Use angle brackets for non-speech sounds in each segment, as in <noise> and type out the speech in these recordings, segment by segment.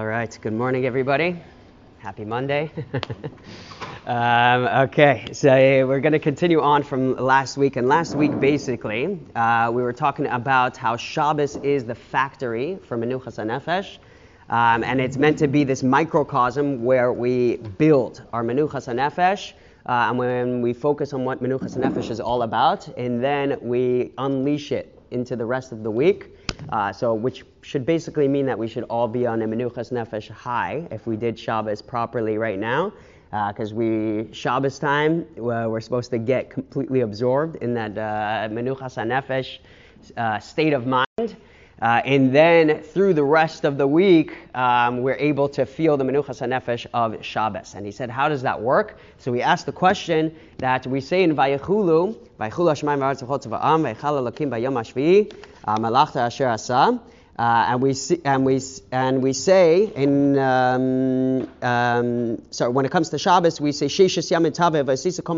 All right, good morning, everybody. Happy Monday. <laughs> um, okay, so we're going to continue on from last week. And last week, basically, uh, we were talking about how Shabbos is the factory for Menuchas HaNefesh. Um, and it's meant to be this microcosm where we build our Menuchas HaNefesh. Uh, and when we focus on what Menuchas HaNefesh is all about, and then we unleash it into the rest of the week. Uh, so, which should basically mean that we should all be on a Menuchas Nefesh high if we did Shabbos properly right now. Because uh, we, Shabbos time, uh, we're supposed to get completely absorbed in that uh, Menuchas Nefesh uh, state of mind. Uh, and then through the rest of the week, um, we're able to feel the menuchas nefesh of Shabbos. And he said, how does that work? So we asked the question that we say in Vayechulu, Vayechulu Hashemayim v'aretz v'chol tzva'am, v'echal Elokim b'yom hashvi'i, uh, malachta asher asa. Uh, and we see, and we and we say in um, um, sorry when it comes to Shabbos we say Sheshis Yamin Tave Vasisa Kol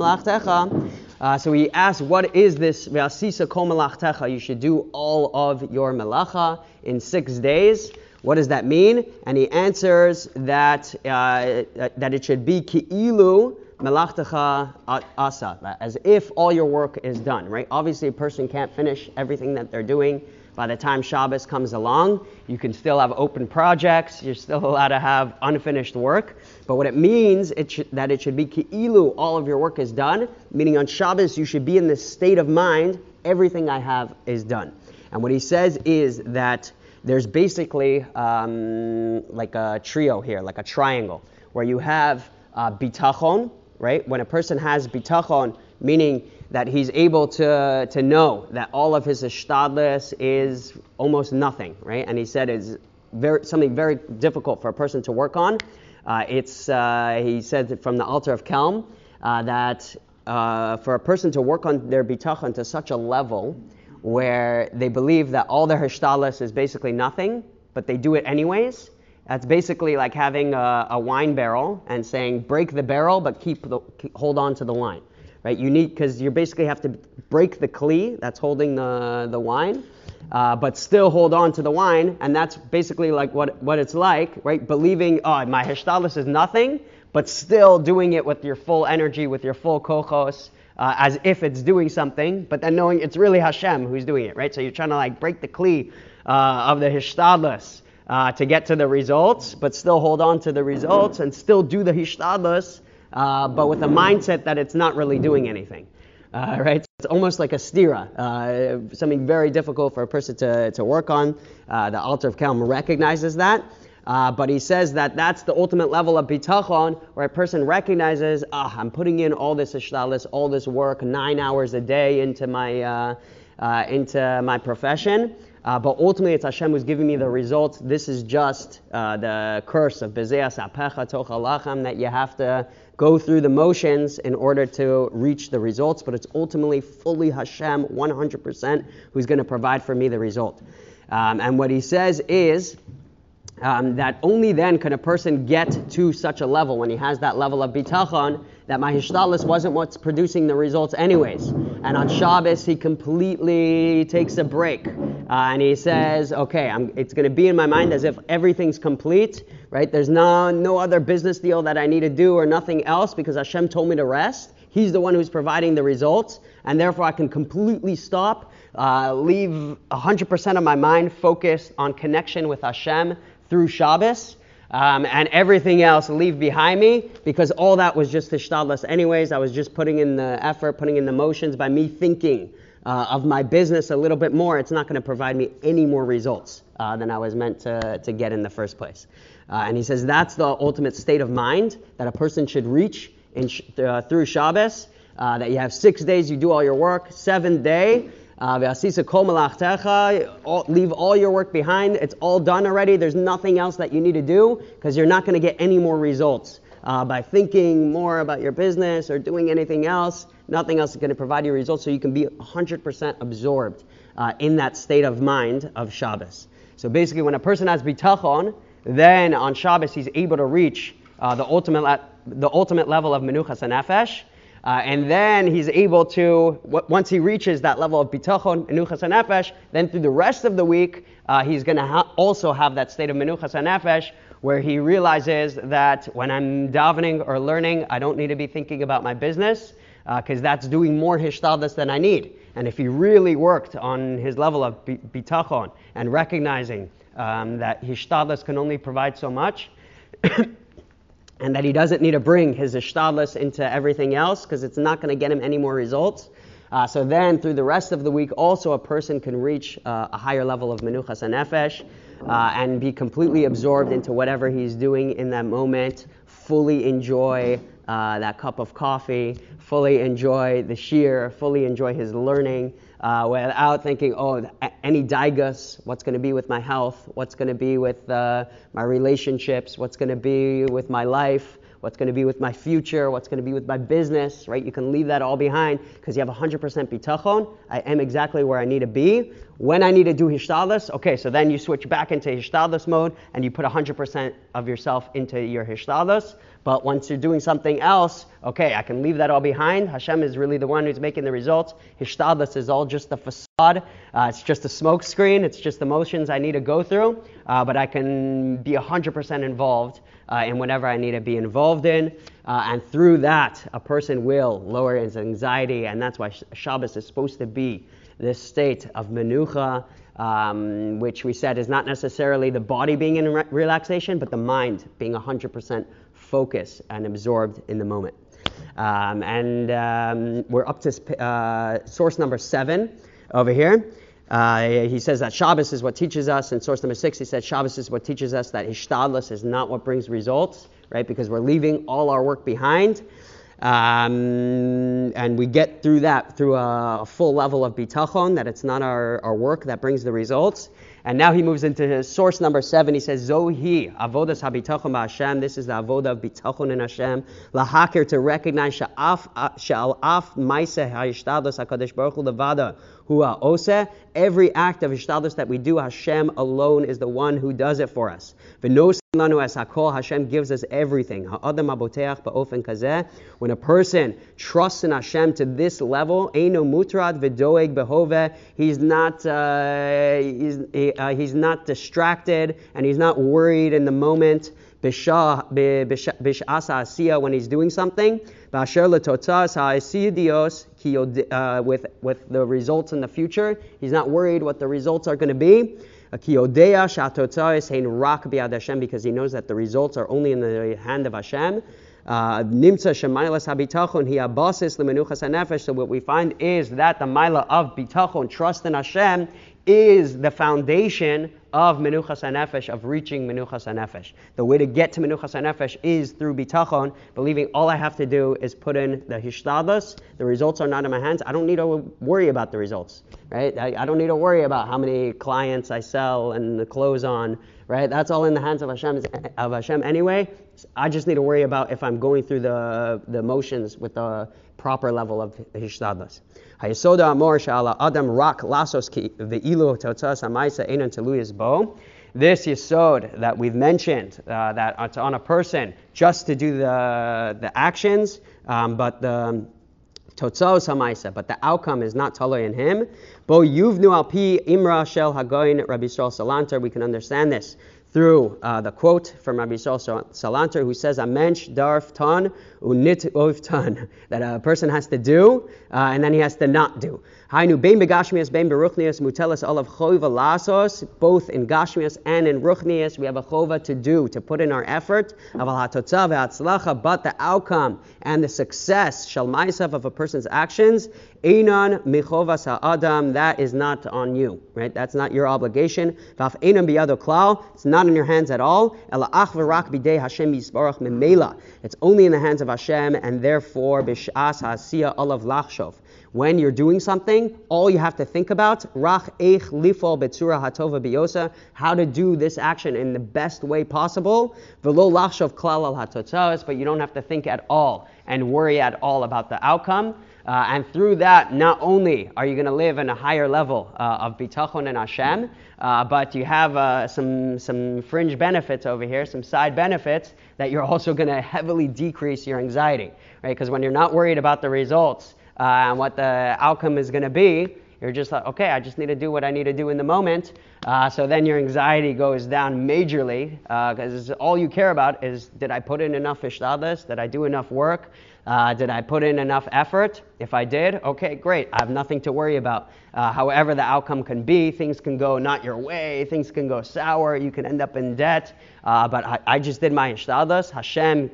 uh, So he asks, what is this You should do all of your melacha in six days. What does that mean? And he answers that uh, that it should be Ki'ilu melachtecha asa, as if all your work is done, right? Obviously, a person can't finish everything that they're doing by the time Shabbos comes along. You can still have open projects. You're still allowed to have unfinished work. But what it means it sh- that it should be ki'ilu, all of your work is done, meaning on Shabbos you should be in this state of mind, everything I have is done. And what he says is that there's basically um, like a trio here, like a triangle, where you have uh, bitachon, right? When a person has bitachon, meaning that he's able to, to know that all of his ishtadlis is almost nothing, right? And he said it's very, something very difficult for a person to work on. Uh, it's, uh, he said from the Alter of Kelm uh, that uh, for a person to work on their bitachon to such a level where they believe that all their hishtadlis is basically nothing, but they do it anyways, that's basically like having a, a, wine barrel and saying break the barrel but keep the, hold on to the wine, right? You need because you basically have to break the kli that's holding the the wine, uh, but still hold on to the wine, and that's basically like what what it's like, right? Believing oh my hishtadlis is nothing, but still doing it with your full energy, with your full kochos. Uh, as if it's doing something, but then knowing it's really Hashem who's doing it, right? So you're trying to like break the kli uh, of the hishtadlis, uh, to get to the results, but still hold on to the results and still do the hishtadlus, uh, but with a mindset that it's not really doing anything. Uh, right? It's almost like a stira, uh, something very difficult for a person to, to work on. Uh, the Alter of Kelm recognizes that. Uh, but he says that that's the ultimate level of bitachon, where a person recognizes, ah, I'm putting in all this ishtalis, all this work, nine hours a day into my uh, into my profession, uh, but ultimately, it's Hashem who's giving me the results. This is just uh, the curse of Bezeas Apecha Tochalacham that you have to go through the motions in order to reach the results. But it's ultimately fully Hashem, 100%, who's going to provide for me the result. Um, and what he says is um, that only then can a person get to such a level when he has that level of bitachon that my hishtadlus wasn't what's producing the results anyways. And on Shabbos he completely takes a break uh, and he says, okay, I'm, it's going to be in my mind as if everything's complete, right? There's no no other business deal that I need to do or nothing else because Hashem told me to rest. He's the one who's providing the results, and therefore I can completely stop, uh, leave 100% of my mind focused on connection with Hashem through Shabbos. Um, and everything else leave behind me because all that was just the hishtadlus anyways. I was just putting in the effort, putting in the motions by me thinking uh, of my business a little bit more. It's not going to provide me any more results uh, than I was meant to, to get in the first place. Uh, and he says that's the ultimate state of mind that a person should reach in, uh, through Shabbos. Uh, that you have six days, you do all your work. Seventh day, uh, leave all your work behind. It's all done already. There's nothing else that you need to do because you're not going to get any more results uh, by thinking more about your business or doing anything else. Nothing else is going to provide you results, so you can be 100% absorbed uh, in that state of mind of Shabbos. So basically, when a person has bitachon, then on Shabbos he's able to reach uh, the ultimate the ultimate level of menuchas and nefesh. Uh, and then he's able to, once he reaches that level of bitachon, menuchas nefesh, then through the rest of the week, uh, he's going to ha- also have that state of menuchas nefesh, where he realizes that when I'm davening or learning, I don't need to be thinking about my business because uh, that's doing more hishtadlus than I need. And if he really worked on his level of bitachon and recognizing um, that hishtadlus can only provide so much, <coughs> and that he doesn't need to bring his hishtadlus into everything else because it's not going to get him any more results. Uh, so then, through the rest of the week, also a person can reach uh, a higher level of menuchas nefesh uh, and be completely absorbed into whatever he's doing in that moment, fully enjoy uh, that cup of coffee, fully enjoy the shiur, fully enjoy his learning, uh, without thinking, oh, any daigus, what's going to be with my health, what's going to be with uh, my relationships, what's going to be with my life, what's going to be with my future, what's going to be with my business, right? You can leave that all behind because you have 100% bitachon. I am exactly where I need to be. When I need to do hishtadlus, okay, so then you switch back into hishtadlus mode and you put 100% of yourself into your hishtadlus. But once you're doing something else, okay, I can leave that all behind. Hashem is really the one who's making the results. Hishtadlus is all just a facade. Uh, it's just a smoke screen. It's just the motions I need to go through. Uh, but I can be 100% involved uh, in whatever I need to be involved in. Uh, and through that, a person will lower his anxiety. And that's why Shabbos is supposed to be this state of menucha, um, which we said is not necessarily the body being in re- relaxation, but the mind being 100% focused and absorbed in the moment. Um, and um, we're up to uh, source number seven over here. Uh, he says that Shabbos is what teaches us. In source number six, he said Shabbos is what teaches us that Hishtadlus is not what brings results, right? Because we're leaving all our work behind. Um, and we get through that through a, a, full level of bitachon, that it's not our, our work that brings the results. And now he moves into his source number seven. He says, Zohi, avodas habitachon Hashem. This is the avodah of bitachon in Hashem. Lahakir, to recognize sha'al af maise ha'ishtadus HaKadosh Baruch Hu levada hua. Every act of ishtadus that we do, Hashem alone is the one who does it for us. Hashem gives us everything. When a person trusts in Hashem to this level, he's not, uh, he's, he, uh, he's not distracted and he's not worried in the moment. When he's doing something. Basher letotzas ha'asidios uh, with with the results in the future. He's not worried what the results are going to be. Kiyodea shatotzas hein rak biad Hashem Because he knows that the results are only in the hand of Hashem. Uh, nimtza shemaylas habitachon hi abasis lemenuchas hanefesh. So what we find is that the mila of bitachon, trust in Hashem, is the foundation of Menuchas HaNefesh, of reaching Menuchas HaNefesh. The way to get to Menuchas HaNefesh is through Bitachon, believing all I have to do is put in the Hishtadlus. The results are not in my hands. I don't need to worry about the results, right? I, I, don't need to worry about how many clients I sell and the clothes on, right? That's all in the hands of Hashem, of Hashem anyway. I just need to worry about if I'm going through the, the motions with the proper level of Hishtadlus. Hayasoda amor shala adam rak lasos ki ve'ilu amaisa teluyas bo. This yisod that we've mentioned, uh, that it's on a person just to do the, the actions, um, but the but the outcome is not talo in him. Bo yuvnu al pi imra shel hagoyin Rabbi Yisrael Salanter. We can understand this through uh, the quote from Rabbi Yisrael Salanter, who says, "Amensh darf ton unit ton," <laughs> that a person has to do uh, and then he has to not do. Hainu bein begashmias bein beruchnias olav chova lasos. Both in gashmias and in ruchnias, we have a chova to do to put in our effort. Aval but the outcome and the success shall myself of a person's actions Einan michovas ha'adam, that is not on you, right? That's not your obligation. Vaf biyado klal, it's not in your hands at all. Ela ach v'rak bidei Hashem yisbarach memela. It's only in the hands of Hashem, and therefore olav lachshov. When you're doing something, all you have to think about, rach eich lifol betzura hatova biyosa, how to do this action in the best way possible. Velo lachshov klal al but you don't have to think at all and worry at all about the outcome. Uh, and through that, not only are you going to live in a higher level uh, of bitachon and Hashem, uh, but you have uh, some, some fringe benefits over here, some side benefits that you're also going to heavily decrease your anxiety, right? Because when you're not worried about the results uh, and what the outcome is going to be, you're just like, okay, I just need to do what I need to do in the moment. Uh, so then your anxiety goes down majorly because uh, all you care about is did I put in enough ishtadlis? Did I do enough work? Uh, did I put in enough effort? If I did, okay, great. I have nothing to worry about. Uh, however, the outcome can be, things can go not your way, things can go sour, you can end up in debt. Uh, but I, I, just did my ishtadas. Hashem,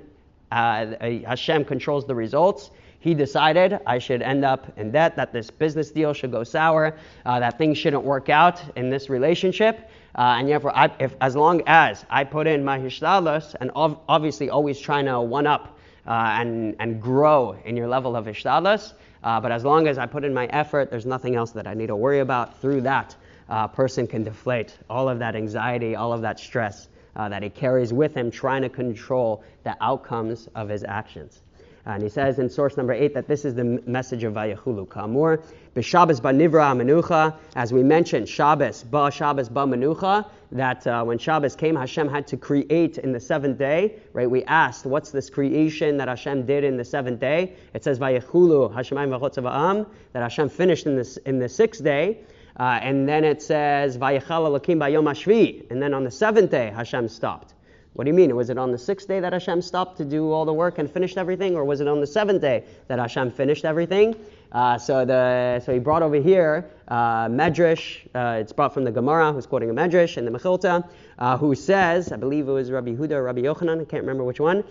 uh, Hashem controls the results. He decided I should end up in debt, that this business deal should go sour, uh, that things shouldn't work out in this relationship. Uh, and therefore, I, if, as long as I put in my hishtalas and ov- obviously always trying to one up uh, and, and grow in your level of ishtadlas. Uh, but as long as I put in my effort, there's nothing else that I need to worry about. Through that, uh, person can deflate all of that anxiety, all of that stress uh, that he carries with him, trying to control the outcomes of his actions. And he says in source number eight that this is the message of Vayachulu Kamur. B'Shabbos ba nivra menucha, as we mentioned, Shabbos ba Shabbos ba menucha, that uh, when Shabbos came, Hashem had to create in the seventh day, right? We asked, what's this creation that Hashem did in the seventh day? It says Vayachulu Hashemayim v'chotzava'am, that Hashem finished in, this, in the sixth day. Uh, and then it says Vayachal Elokim bayom hashvi, and then on the seventh day Hashem stopped. What do you mean? Was it on the sixth day that Hashem stopped to do all the work and finished everything, or was it on the seventh day that Hashem finished everything? Uh, so the so he brought over here uh, Medrash. Uh, it's brought from the Gemara, who's quoting a Medrash, and the Mechilta, uh, who says, I believe it was Rabbi Huda or Rabbi Yochanan, I can't remember which one.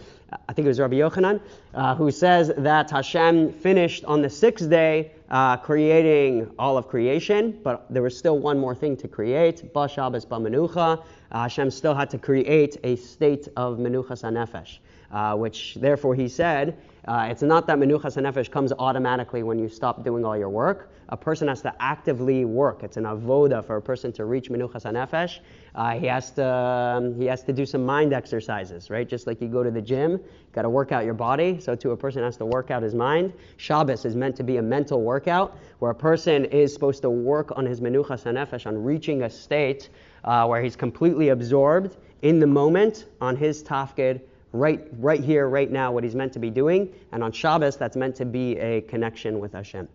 I think it was Rabbi Yochanan, uh, who says that Hashem finished on the sixth day uh, creating all of creation, but there was still one more thing to create, Ba Shabbos Ba Menucha. Hashem still had to create a state of Menuchas HaNefesh, uh, which therefore he said, uh, it's not that Menuchas HaNefesh comes automatically when you stop doing all your work. A person has to actively work. It's an avoda for a person to reach Menuchas HaNefesh. Uh, he, has to, um, he has to do some mind exercises, right? Just like you go to the gym, got to work out your body. So too, a person has to work out his mind. Shabbos is meant to be a mental workout where a person is supposed to work on his Menuchas HaNefesh, on reaching a state uh, where he's completely absorbed in the moment on his tafkid right, right here, right now, what he's meant to be doing. And on Shabbos, that's meant to be a connection with Hashem.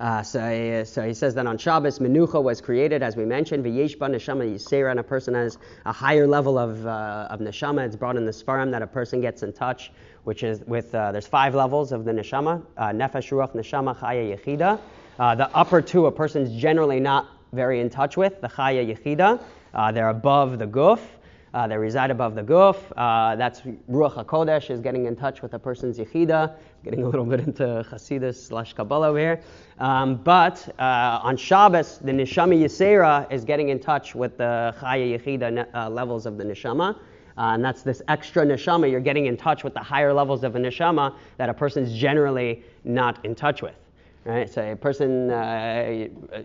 Uh, so, so he says that on Shabbos, Menucha was created, as we mentioned, V'yeshba Neshama Yisera, and a person has a higher level of, uh, of Neshama. It's brought in the Sfarim that a person gets in touch, which is with, uh, there's five levels of the Neshama, uh, Nefesh, Ruach, Neshama, Chaya, Yechida. Uh, the upper two, a person's generally not very in touch with, the Chaya, Yechida. Uh, they're above the Guf. Uh, they reside above the guf. Uh, that's Ruach HaKodesh is getting in touch with a person's Yechida, getting a little bit into Chasidus slash Kabbalah here. Um, but uh, on Shabbos, the Neshama Yisera is getting in touch with the Chaya Yechida uh, levels of the Neshama. Uh, and that's this extra neshama. You're getting in touch with the higher levels of a neshama that a person's generally not in touch with. Right? So a person,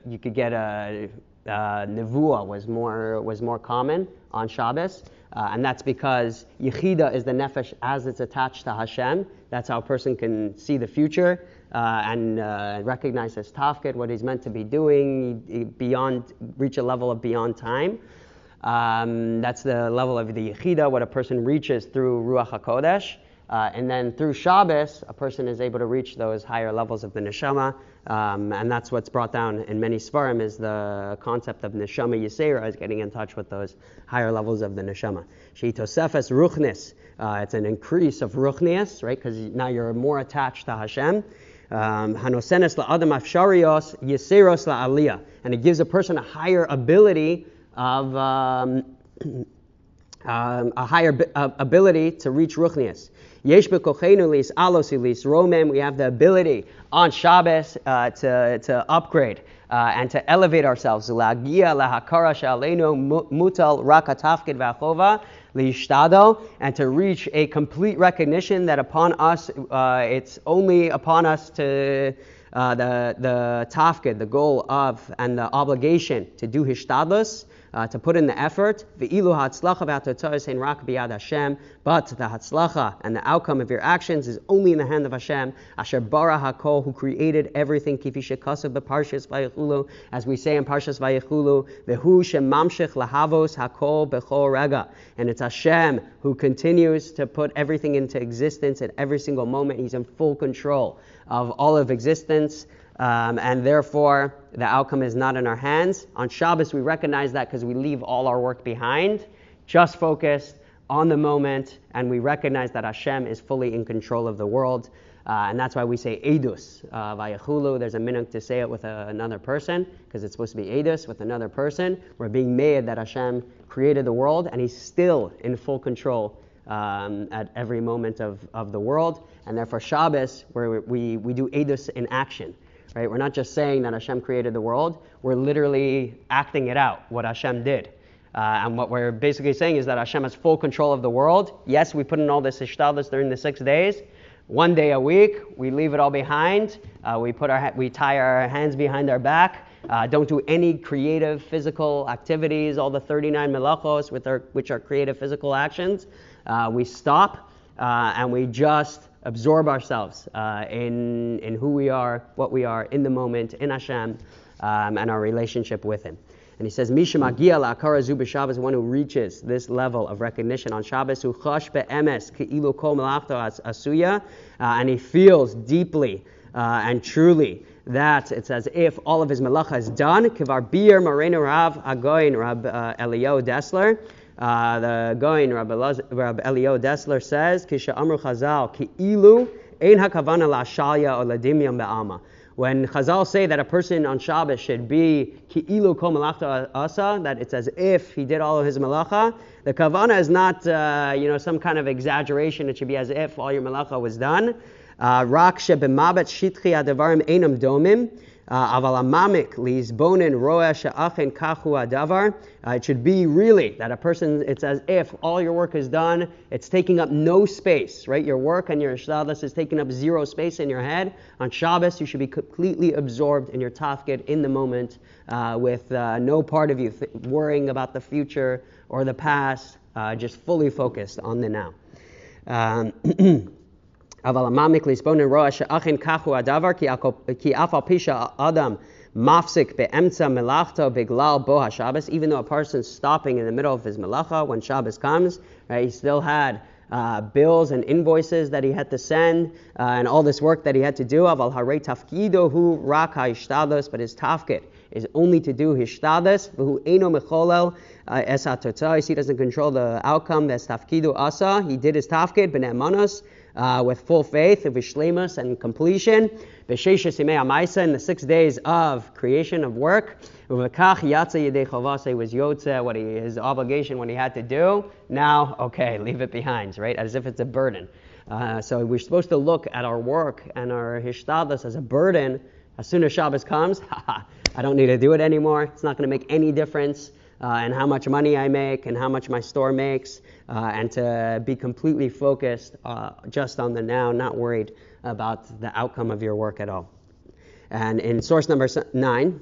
you could get a uh, nevuah was more was more common on Shabbos, uh, and that's because yichida is the nefesh as it's attached to Hashem. That's how a person can see the future uh, and uh, recognize his tafkid, what he's meant to be doing beyond reach a level of beyond time. Um, that's the level of the yichida, what a person reaches through ruach hakodesh. Uh, and then through Shabbos, a person is able to reach those higher levels of the neshama, um, and that's what's brought down in many svarim is the concept of neshama yisera, is getting in touch with those higher levels of the neshama. Sheitosefes ruchnis, uh, it's an increase of ruchnias, right? Because now you're more attached to Hashem. Um, Hanosenes la'adam afsharios yiseros la'aliyah, and it gives a person a higher ability of um, um, a higher ability to reach ruchnias. Yesh lis alosilis romem. We have the ability on Shabbos uh, to, to upgrade uh, and to elevate ourselves. Lagia lahakara shalenu mutal rakatafkid v'achova lishtado, and to reach a complete recognition that upon us, uh, it's only upon us to uh, the the tafkid, the goal of and the obligation to do hishtadlus uh, to put in the effort. But the hatzlacha and the outcome of your actions is only in the hand of Hashem. Asher bara hakol, who created everything. As we say in Parshas vayechulu. Vehu shemamshich lahavos hakol bechol rega. And it's Hashem who continues to put everything into existence at every single moment. He's in full control of all of existence. um, and therefore the outcome is not in our hands. On Shabbos, we recognize that because we leave all our work behind, just focused on the moment, and we recognize that Hashem is fully in control of the world. Uh, and that's why we say edus uh, vayachulu. There's a minute to say it with a, another person because it's supposed to be edus with another person. We're being made that Hashem created the world and He's still in full control um, at every moment of, of the world. And therefore Shabbos, where we, we do edus in action. Right? We're not just saying that Hashem created the world. We're literally acting it out what Hashem did. Uh, and what we're basically saying is that Hashem has full control of the world. Yes, we put in all this ishtadlis during the six days, one day a week, we leave it all behind. Uh, we, put our, we tie our hands behind our back. Uh, don't do any creative physical activities, all the 39 melachos, with our, which are creative physical actions. Uh, we stop uh, and we just absorb ourselves uh, in, in who we are, what we are, in the moment, in Hashem, um, and our relationship with Him. And he says, Misha magia la'akara zu b'Shabbos, one who reaches this level of recognition on Shabbos, who chash be'emes ke'ilu kol asuya, uh, and he feels deeply uh, and truly that it's as if all of his melacha is done. Kivar bir marena rav agoin rab Elio Dessler. Uh, the Goin, Rab, Rab Elio Dessler says, Kisha Amru Chazal, Ki ilu ein hakavana la shalya or ladimyam be'ama. When Chazal say that a person on Shabbos should be ki'ilu kol malachta asa, that it's as if he did all of his malacha, the kavana is not, uh, you know, some kind of exaggeration. It should be as if all your malacha was done. Uh, rak shebemabet shitchi adavarim enam domim. Uh, aval amamik lizbonin roa she'achen kachu adavar. Uh, it should be really that a person, it's as if all your work is done, it's taking up no space, right? Your work and your shabbos is taking up zero space in your head. On Shabbos, you should be completely absorbed in your tafkid in the moment uh, with uh, no part of you th- worrying about the future or the past, uh, just fully focused on the now. Um, <clears throat> אבל המעמיק לסבונן רואה שאכן כך הוא הדבר, כי אף על פי שהאדם mafsik be'emtza melachto biglal bo Shabbos, even though a person's stopping in the middle of his melacha when Shabbos comes, right, he still had uh, bills and invoices that he had to send uh, and all this work that he had to do. Aval hare tafkido hu rak ha'ishtados, but his tafkid is only to do his shtadas. V'hu eno mecholel uh, es He doesn't control the outcome. That's tafkido asa. He did his tafkid, b'ne'emanos uh, with full faith, vishlemus and completion. B'sheshes yimei in the six days of creation of work. Chavase was yotze, what he, his obligation, what he had to do. Now, okay, leave it behind, right? As if it's a burden. Uh, so we're supposed to look at our work and our hishtadlas as a burden. As soon as Shabbos comes, <laughs> I don't need to do it anymore. It's not going to make any difference uh, in how much money I make and how much my store makes uh, and to be completely focused uh, just on the now, not worried about the outcome of your work at all. And in source number nine,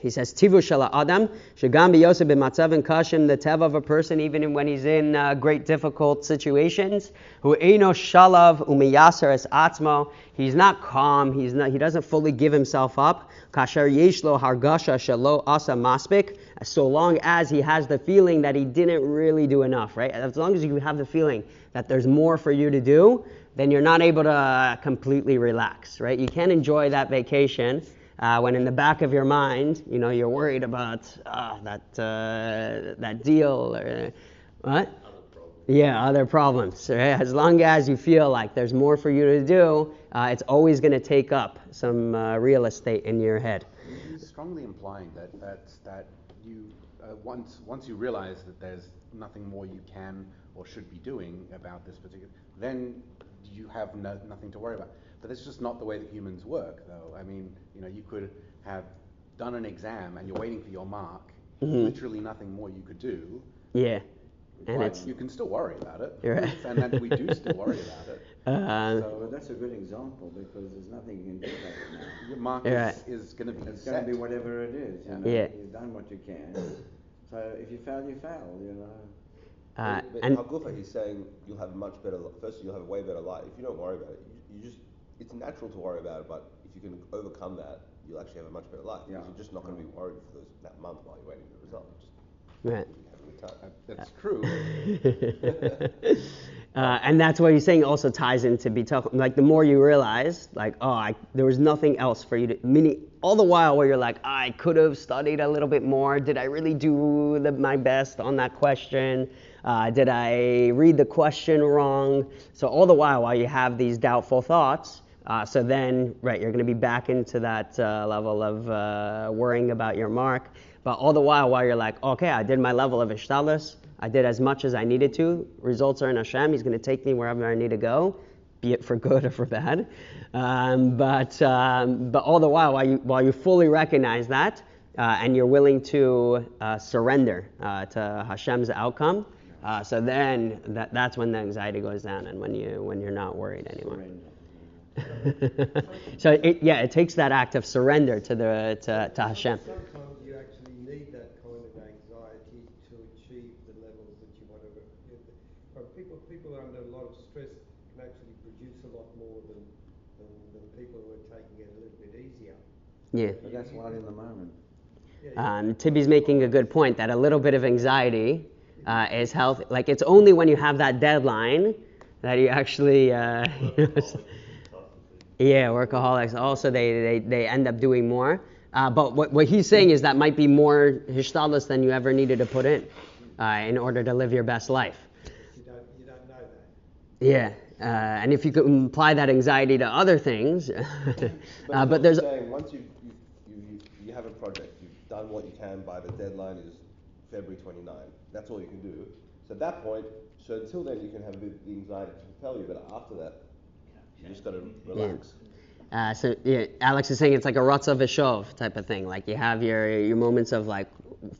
he says, Tivu shala adam, shagam b'yosef b'matzav kashim, the tev of a person, even when he's in uh, great difficult situations, hu eino shalav umiyaser es atzmo, he's not calm, he's not, he doesn't fully give himself up, kasher yeshlo hargasha shalo asa maspik, so long as he has the feeling that he didn't really do enough, right? As long as you have the feeling that there's more for you to do, then you're not able to completely relax, right? You can't enjoy that vacation uh, when in the back of your mind, you know, you're worried about uh, that uh, that deal or what? Yeah, other problems. Right? As long as you feel like there's more for you to do, uh, it's always going to take up some uh, real estate in your head. He's strongly implying that that that you uh, once once you realize that there's nothing more you can or should be doing about this particular, then you have no, nothing to worry about. But that's just not the way that humans work, though. I mean, you know, you could have done an exam and you're waiting for your mark. Mm-hmm. Literally nothing more you could do. Yeah. And it's, you can still worry about it. Right. and then we do still worry about it. <laughs> Uh, so that's a good example because there's nothing you can do about it now. Your mark right. is, is going to be It's going to be whatever it is. You know? Yeah. You've done what you can. So if you fail, you fail. You know. Uh, but and Hagufa, he's saying you'll have a much better. First, you'll have a way better life if you don't worry about it. You, you just it's natural to worry about it, but if you can overcome that, you'll actually have a much better life. Yeah. You're just not going to be worried for those, that month while you're waiting for the result. Right. That's true. <laughs> Uh, and that's what he's saying also ties into bitachon. Like the more you realize, like, oh, I, there was nothing else for you to, meaning all the while where you're like, I could have studied a little bit more. Did I really do the, my best on that question? Uh, did I read the question wrong? So all the while, while you have these doubtful thoughts, uh, so then, right, you're going to be back into that uh, level of uh, worrying about your mark. But all the while, while you're like, okay, I did my level of ishtalis, I did as much as I needed to. Results are in Hashem. He's going to take me wherever I need to go, be it for good or for bad. Um, but um, but all the while, while you while you fully recognize that uh, and you're willing to uh, surrender uh, to Hashem's outcome, so then that, that's when the anxiety goes down and when you when you're not worried anymore. <laughs> so it, yeah, it takes that act of surrender to the to, to Hashem. Sometimes you actually need that kind of anxiety to achieve the levels that you want to. But people people under a lot of stress can actually produce a lot more than than, than people who are taking it a little bit easier. Yeah. But that's what in the moment. Um, Tibby's making a good point that a little bit of anxiety uh, is healthy. Like it's only when you have that deadline that you actually, uh, <laughs> yeah, workaholics. Also, they, they, they end up doing more. Uh, but what, what he's saying is that might be more hishtadlus than you ever needed to put in uh, in order to live your best life. You don't, you don't know that. Yeah. Uh, and if you could apply that anxiety to other things, but, <laughs> uh, but there's saying once you you you have a project, you've done what you can by the deadline is February 29. That's all you can do. So at that point, so until then you can have the, the anxiety to propel you, but after that, you just got to relax. Yeah. Uh, so yeah, Alex is saying it's like a Ratza Vishov type of thing. Like you have your your moments of like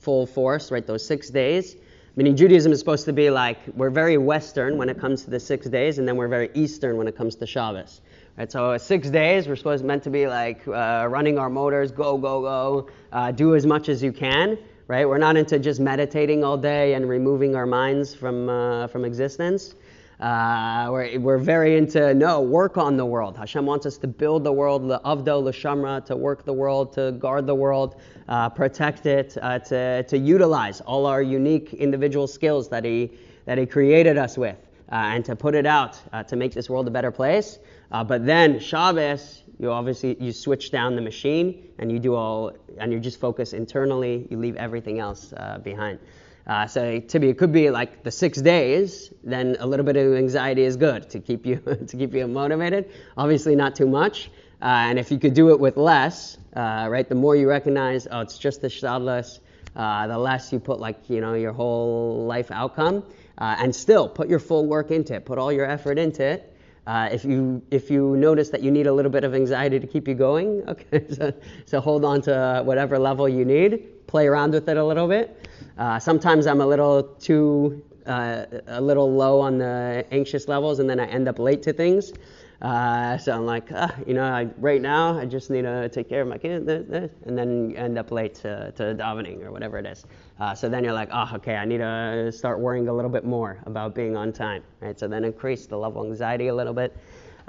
full force, right? Those six days. Meaning Judaism is supposed to be like we're very Western when it comes to the six days, and then we're very Eastern when it comes to Shabbos. Right, so six days, we're supposed meant to be like uh, running our motors, go, go, go, uh, do as much as you can. Right, we're not into just meditating all day and removing our minds from uh, from existence. Uh, we're, we're very into no work on the world. Hashem wants us to build the world, the avdo, the shamra, to work the world, to guard the world, uh, protect it, uh, to to utilize all our unique individual skills that he that he created us with, and to put it out to make this world a better place. Uh, but then Shabbos, you obviously you switch down the machine and you do all and you just focus internally. You leave everything else uh, behind. Uh, so be, it could be like the six days. Then a little bit of anxiety is good to keep you <laughs> to keep you motivated. Obviously, not too much. Uh, and if you could do it with less, uh, right? The more you recognize, oh, it's just the shadless. Uh, the less you put like you know your whole life outcome, and still put your full work into it. Put all your effort into it uh, if you if you notice that you need a little bit of anxiety to keep you going, <laughs> okay, so, so hold on to whatever level you need. Play around with it a little bit. Uh, sometimes I'm a little too uh, a little low on the anxious levels, and then I end up late to things. Uh, so I'm like, ah, you know, I, right now I just need to take care of my kid, and then end up late to, to davening or whatever it is. Uh, so then you're like, oh, okay, I need to start worrying a little bit more about being on time, right? So then increase the level of anxiety a little bit.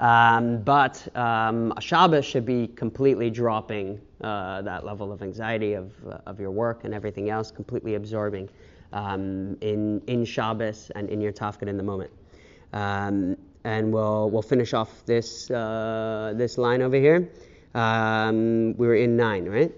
Um, but um, Shabbos should be completely dropping uh, that level of anxiety of, uh, of your work and everything else, completely absorbing um, in, in Shabbos and in your tafkid in the moment. Um, and we'll, we'll finish off this, uh, this line over here. Um, we were in nine, right?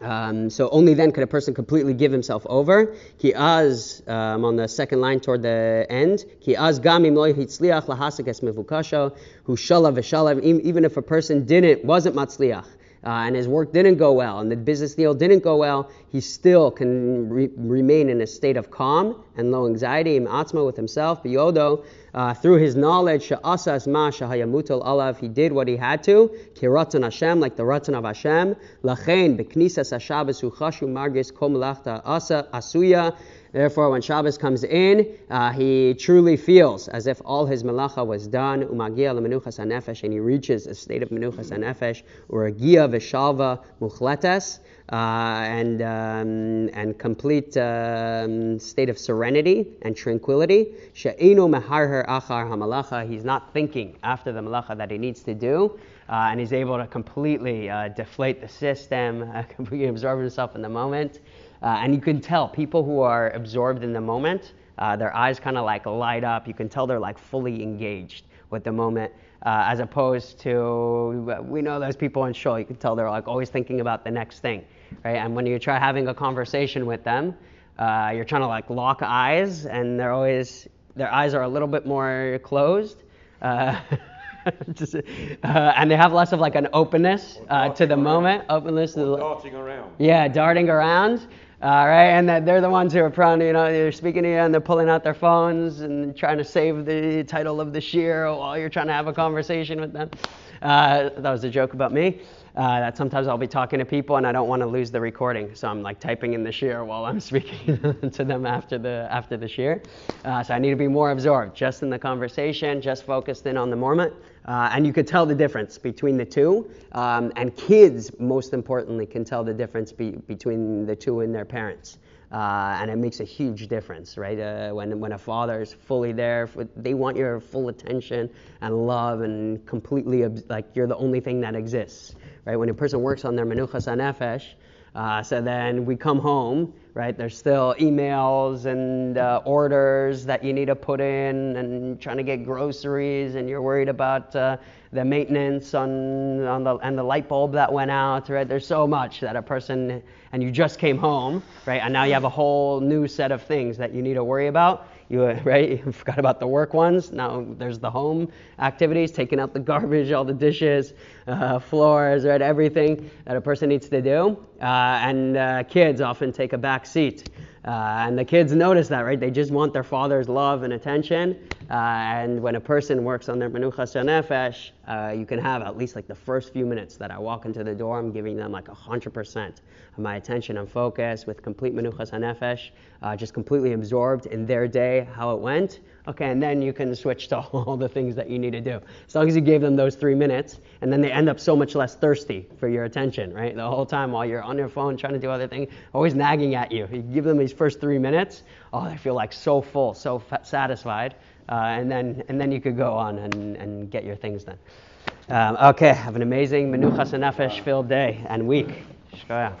Um, so only then could a person completely give himself over. Ki az, um, on the second line toward the end, ki az gamim lo hitzliach lahasik es mevukasho, hu shalav v'shalav, even if a person didn't, wasn't matzliach, uh, and his work didn't go well, and the business deal didn't go well, he still can re- remain in a state of calm and low anxiety, im atzma with himself, biyodo, uh, through his knowledge, sha'asas ma shahayamutal alav, he did what he had to, kiratan Hashem, like the ratan of Hashem, lachen beknisas hashabbos uchashu margis kom lachta asa asuya, Therefore, when Shabbos comes in, uh, he truly feels as if all his melacha was done, umagia lemenuchas hanefesh, and he reaches a state of menuchas hanefesh, or a gia v'shalva muchletes, and, um, and complete um, state of serenity and tranquility. He's not thinking after the malacha that he needs to do, uh, and he's able to completely uh, deflate the system, uh, <laughs> completely absorb himself in the moment. Uh, and you can tell people who are absorbed in the moment, uh, their eyes kind of like light up. You can tell they're like fully engaged with the moment. Uh, as opposed to we know those people in show. you can tell they're like always thinking about the next thing, right? And when you try having a conversation with them, uh, you're trying to like lock eyes, and they're always their eyes are a little bit more closed. Uh, <laughs> Just, uh, and they have less of like an openness uh, to the around. moment, openness to the, darting around. yeah, darting around. All right, and that they're the ones who are prone, you know, they're speaking to you and they're pulling out their phones and trying to save the title of the shir while you're trying to have a conversation with them. Uh, that was a joke about me. Uh, that sometimes I'll be talking to people and I don't want to lose the recording, so I'm like typing in the shir while I'm <laughs> speaking <laughs> to them after the after the shir. Uh, so I need to be more absorbed, just in the conversation, just focused in on the moment. Uh, and you could tell the difference between the two. Um, and kids, most importantly, can tell the difference be, between the two and their parents. Uh, and it makes a huge difference, right? Uh, when, when a father is fully there, they want your full attention and love and completely, like you're the only thing that exists, right? When a person works on their menuchas hanefesh, uh, so then we come home, right? There's still emails and uh, orders that you need to put in, and trying to get groceries, and you're worried about uh, the maintenance on on the and the light bulb that went out, right? There's so much that a person, and you just came home, right? And now you have a whole new set of things that you need to worry about. You <laughs> right? You forgot about the work ones. Now there's the home activities, taking out the <laughs> garbage, all the dishes, uh, floors, right? Everything that a person needs to do. Uh, and uh, kids often take a back seat. Uh, and the kids notice that, right? They just want their father's love and attention. Uh, and when a person works on their menuchas nefesh, uh, you can have at least like the first few minutes that I walk into the door, I'm giving them like 100% of my attention and focus with complete menuchas nefesh, uh, just completely absorbed in their day, how it went. Okay, and then you can switch to <laughs> all the things that you need to do. As long as you gave them those three minutes, and then they end up so much less thirsty for your attention, right? The whole time while you're on your phone trying to do other things, always nagging at you. You give them these first three minutes, oh, they feel like so full, so satisfied, uh, and then and then you could go on and, and get your things done. Um, okay, have an amazing Menuchas and Nefesh filled day and week. Shkoyach.